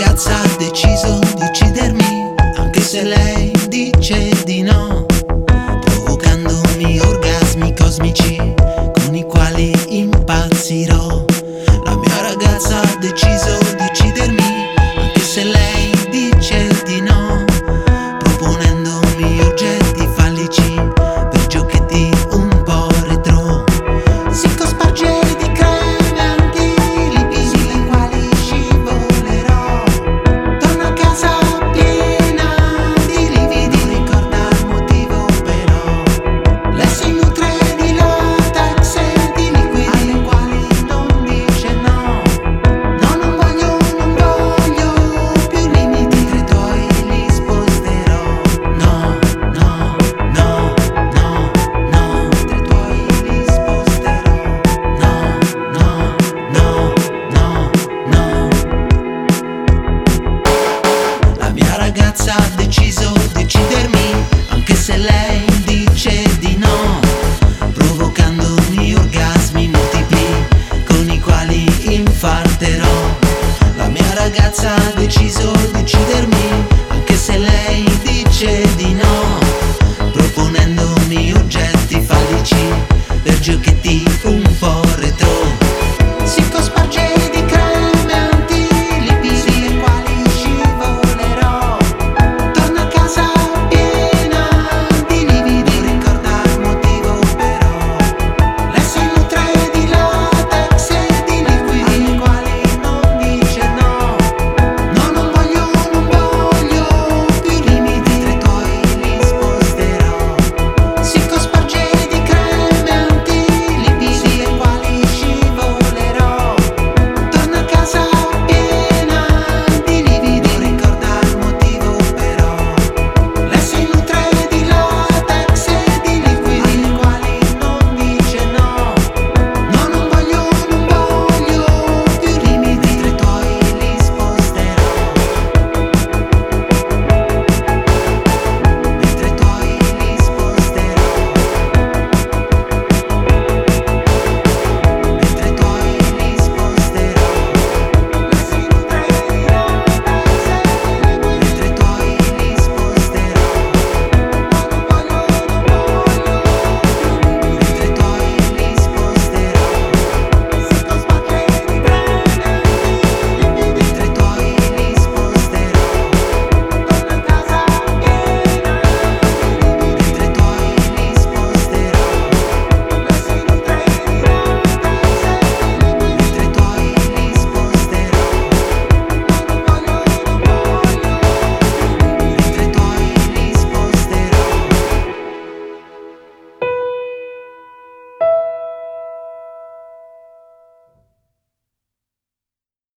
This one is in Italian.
outside. Dice di no, provocandomi orgasmi multipli con i quali infarterò. La mia ragazza ha deciso